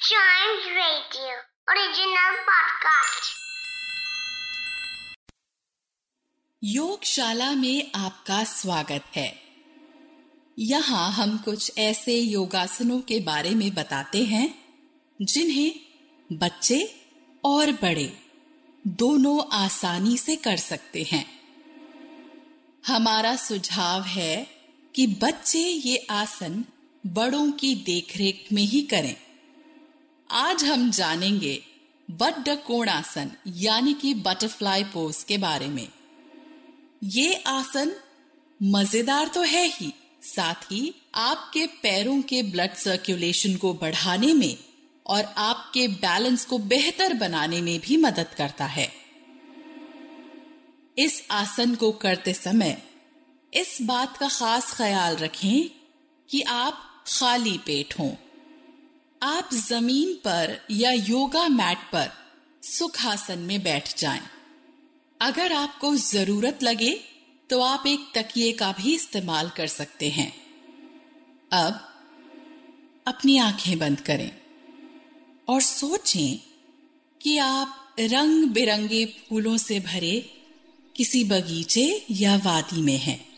Giant Radio. योगशाला में आपका स्वागत है। यहाँ हम कुछ ऐसे योगासनों के बारे में बताते हैं, जिन्हें बच्चे और बड़े दोनों आसानी से कर सकते हैं। हमारा सुझाव है कि बच्चे ये आसन बड़ों की देखरेख में ही करें। आज हम जानेंगे बड्ड कोणासन यानी कि बटरफ्लाई पोज के बारे में। ये आसन मज़ेदार तो है ही, साथ ही आपके पैरों के ब्लड सर्कुलेशन को बढ़ाने में और आपके बैलेंस को बेहतर बनाने में भी मदद करता है। इस आसन को करते समय इस बात का खास ख्याल रखें कि आप खाली पेट हों। आप ज़मीन पर या योगा मैट पर सुखासन में बैठ जाएँ। अगर आपको ज़रूरत लगे तो आप एक तकिए का भी इस्तेमाल कर सकते हैं अब अपनी आँखें बंद करें और सोचें कि आप रंग बिरंगे फूलों से भरे किसी बगीचे या वादी में हैं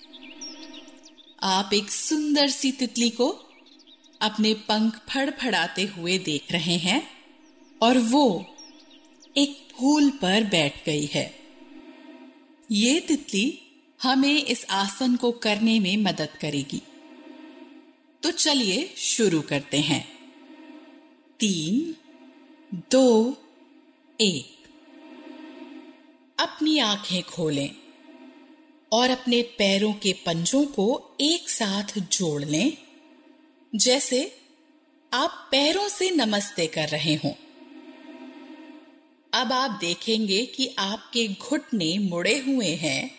आप एक सुंदर सी तितली को अपने पंख फड़फड़ाते हुए देख रहे हैं और वो एक फूल पर बैठ गई है। ये तितली हमें इस आसन को करने में मदद करेगी। तो चलिए शुरू करते हैं। तीन, दो, एक। अपनी आँखें खोलें और अपने पैरों के पंजों को एक साथ जोड़ लें। जैसे आप पैरों से नमस्ते कर रहे हों। अब आप देखेंगे कि आपके घुटने मुड़े हुए हैं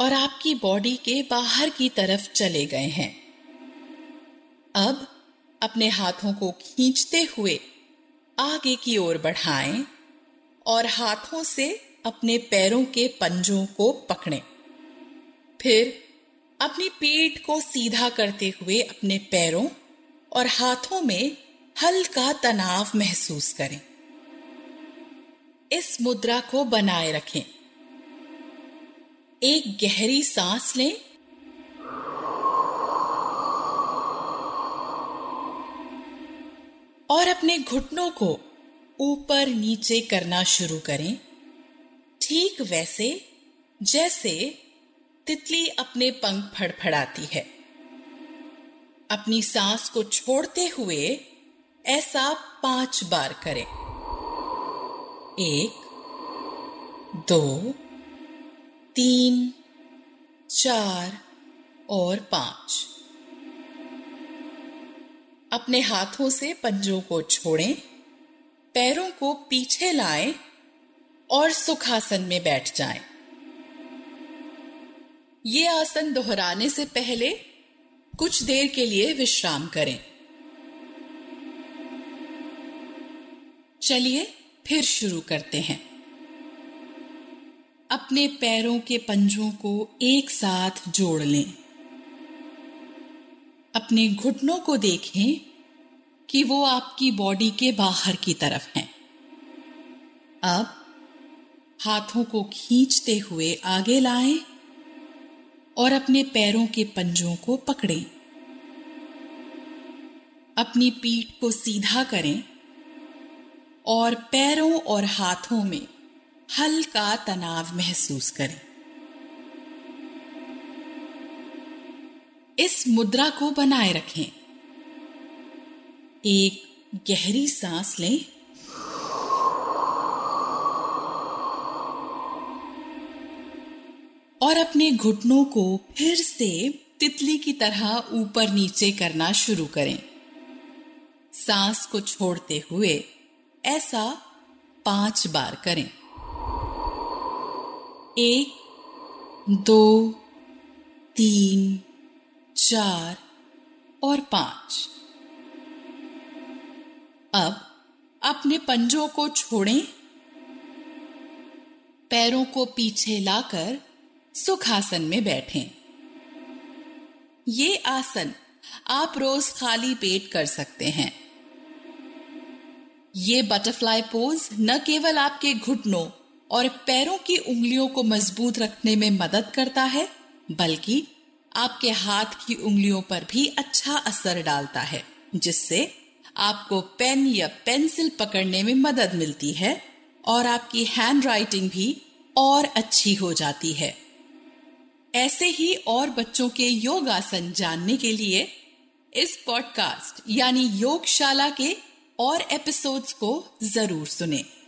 और आपकी बॉडी के बाहर की तरफ़ चले गए हैं। अब अपने हाथों को खींचते हुए आगे की ओर बढ़ाएँ और हाथों से अपने पैरों के पंजों को पकड़ें। फिर अपनी पेट को सीधा करते हुए अपने पैरों और हाथों में हल्का तनाव महसूस करें। इस मुद्रा को बनाए रखें। एक गहरी सांस लें। और अपने घुटनों को ऊपर नीचे करना शुरू करें। ठीक वैसे, जैसे तितली अपने पंख फड़फड़ाती है। अपनी सांस को छोड़ते हुए ऐसा पाँच बार करें। एक, दो, तीन, चार और पाँच। अपने हाथों से पंजों को छोड़ें, पैरों को पीछे लाएँ और सुखासन में बैठ जाएँ। ये आसन दोहराने से पहले कुछ देर के लिए विश्राम करें। चलिए फिर शुरू करते हैं। अपने पैरों के पंजों को एक साथ जोड़ लें। अपने घुटनों को देखें कि वो आपकी बॉडी के बाहर की तरफ़ हैं। अब हाथों को खींचते हुए आगे लाएँ। और अपने पैरों के पंजों को पकड़ें। अपनी पीठ को सीधा करें और पैरों और हाथों में हल्का तनाव महसूस करें। इस मुद्रा को बनाए रखें। एक गहरी सांस लें। और अपने घुटनों को फिर से तितली की तरह ऊपर नीचे करना शुरू करें। सांस को छोड़ते हुए ऐसा पाँच बार करें। एक, दो, तीन, चार और पाँच। अब अपने पंजों को छोड़ें। पैरों को पीछे लाकर सुखासन में बैठें। ये आसन आप रोज खाली पेट कर सकते हैं। ये बटरफ्लाई पोज न केवल आपके घुटनों और पैरों की उंगलियों को मज़बूत रखने में मदद करता है, बल्कि आपके हाथ की उंगलियों पर भी अच्छा असर डालता है, जिससे आपको पेन या पेंसिल पकड़ने में मदद मिलती है और आपकी हैंड राइटिंग भी और अच्छी हो जाती है। ऐसे ही और बच्चों के योग आसन जानने के लिए इस पॉडकास्ट यानी योगशाला के और एपिसोड्स को ज़रूर सुने।